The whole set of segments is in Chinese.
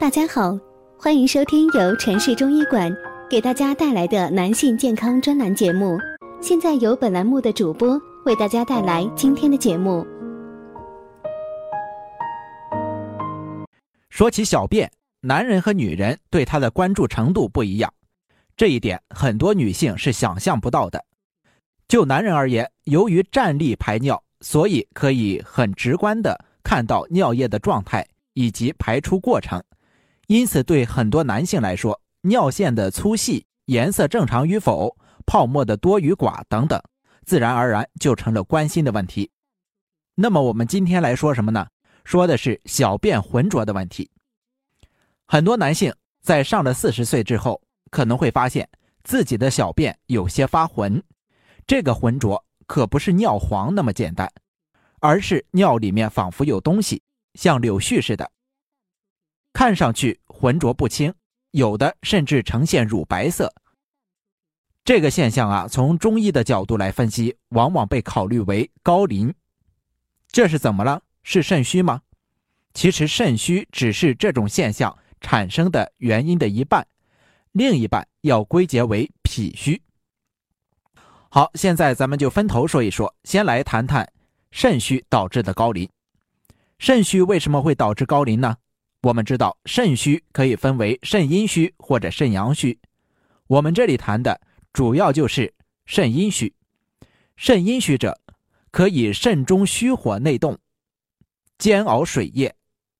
大家好，欢迎收听由城市中医馆给大家带来的男性健康专栏节目。现在由本栏目的主播为大家带来今天的节目。说起小便，男人和女人对它的关注程度不一样，这一点很多女性是想象不到的。就男人而言，由于站立排尿，所以可以很直观的看到尿液的状态。以及排出过程，因此对很多男性来说，尿线的粗细、颜色正常与否、泡沫的多与寡等等，自然而然就成了关心的问题。那么我们今天来说什么呢？说的是小便浑浊的问题。很多男性在上了四十岁之后，可能会发现自己的小便有些发浑，这个浑浊可不是尿黄那么简单，而是尿里面仿佛有东西。像柳絮似的，看上去浑浊不清，有的甚至呈现乳白色。这个现象啊，从中医的角度来分析，往往被考虑为高磷。这是怎么了？是肾虚吗？其实肾虚只是这种现象产生的原因的一半，另一半要归结为脾虚。好，现在咱们就分头说一说，先来谈谈肾虚导致的高磷。肾虚为什么会导致高磷呢？我们知道，肾虚可以分为肾阴虚或者肾阳虚。我们这里谈的主要就是肾阴虚。肾阴虚者，可以肾中虚火内动，煎熬水液；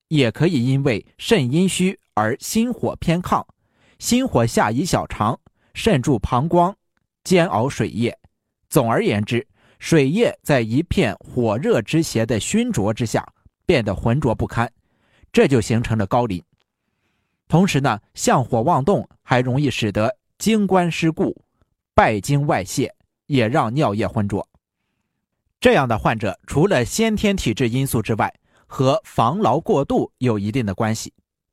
也可以因为肾阴虚而心火偏亢，心火下移小肠，渗入膀胱，煎熬水液。总而言之，水液在一片火热之邪的熏灼之下。变得浑浊不堪，这就形成了高磷。同时呢，向火妄动还容易使得精关失固、败精外泄，也让尿液浑浊。这样的患者除了先天体质因素之外，和防劳过度有一定的关系。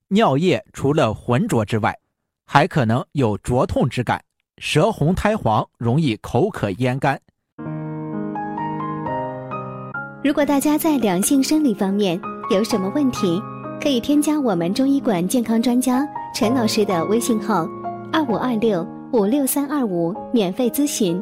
尿液除了浑浊之外，还可能有灼痛之感，舌红苔黄，容易口渴咽干。如果大家在两性生理方面有什么问题，可以添加我们中医馆健康专家陈老师的微信号：二五二六五六三二五，免费咨询。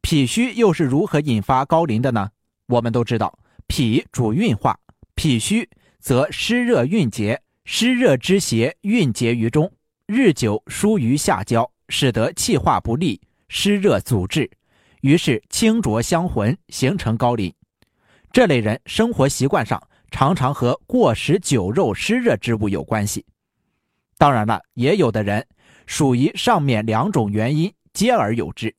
脾虚又是如何引发高龄的呢？我们都知道，脾主运化，脾虚则湿热蕴结，湿热之邪蕴结于中，日久疏于下焦。使得气化不利，湿热阻滞，于是清浊相混，形成高磷。这类人生活习惯上常常和过食酒肉湿热之物有关系。当然了，也有的人属于上面两种原因兼而有之。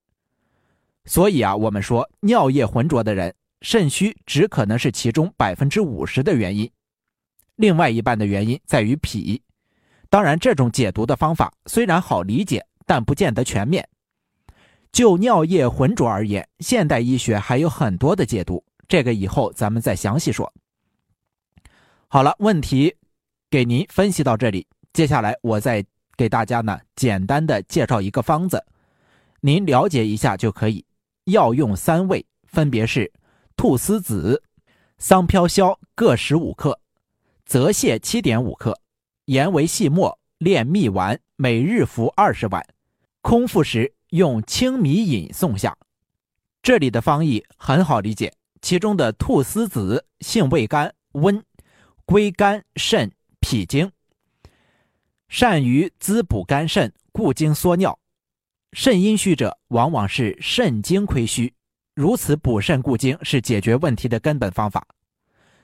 所以啊，我们说尿液浑浊的人，肾虚只可能是其中百分之五十的原因，另外一半的原因在于脾。当然，这种解读的方法虽然好理解。但不见得全面。就尿液浑浊而言，现代医学还有很多的解读，这个以后咱们再详细说。好了，问题给您分析到这里，接下来我再给大家呢简单的介绍一个方子，您了解一下就可以。药用三味，分别是菟丝子、桑飘消各十五克，泽泻七点五克，盐为细末，炼蜜丸，每日服二十碗。空腹时用青米饮送下。这里的方义很好理解，其中的菟丝子性味甘温，归肝肾脾经，善于滋补肝肾，固精缩尿。肾阴虚者往往是肾精亏虚，如此补肾固精是解决问题的根本方法。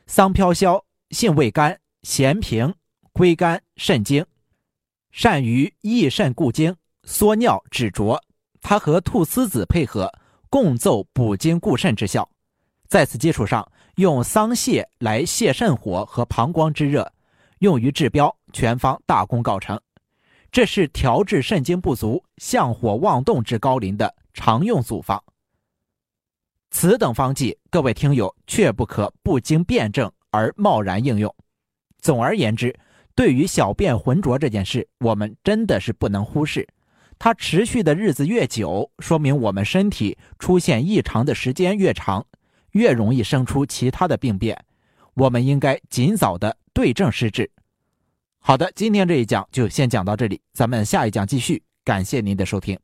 桑飘消性味甘咸平，归肝肾经，善于益肾固精。缩尿止浊，它和菟丝子配合，共奏补精固肾之效。在此基础上，用桑泻来泻肾火和膀胱之热，用于治标，全方大功告成。这是调治肾精不足、向火妄动之高龄的常用组方。此等方剂，各位听友却不可不经辩证而贸然应用。总而言之，对于小便浑浊这件事，我们真的是不能忽视。它持续的日子越久，说明我们身体出现异常的时间越长，越容易生出其他的病变。我们应该尽早的对症施治。好的，今天这一讲就先讲到这里，咱们下一讲继续。感谢您的收听。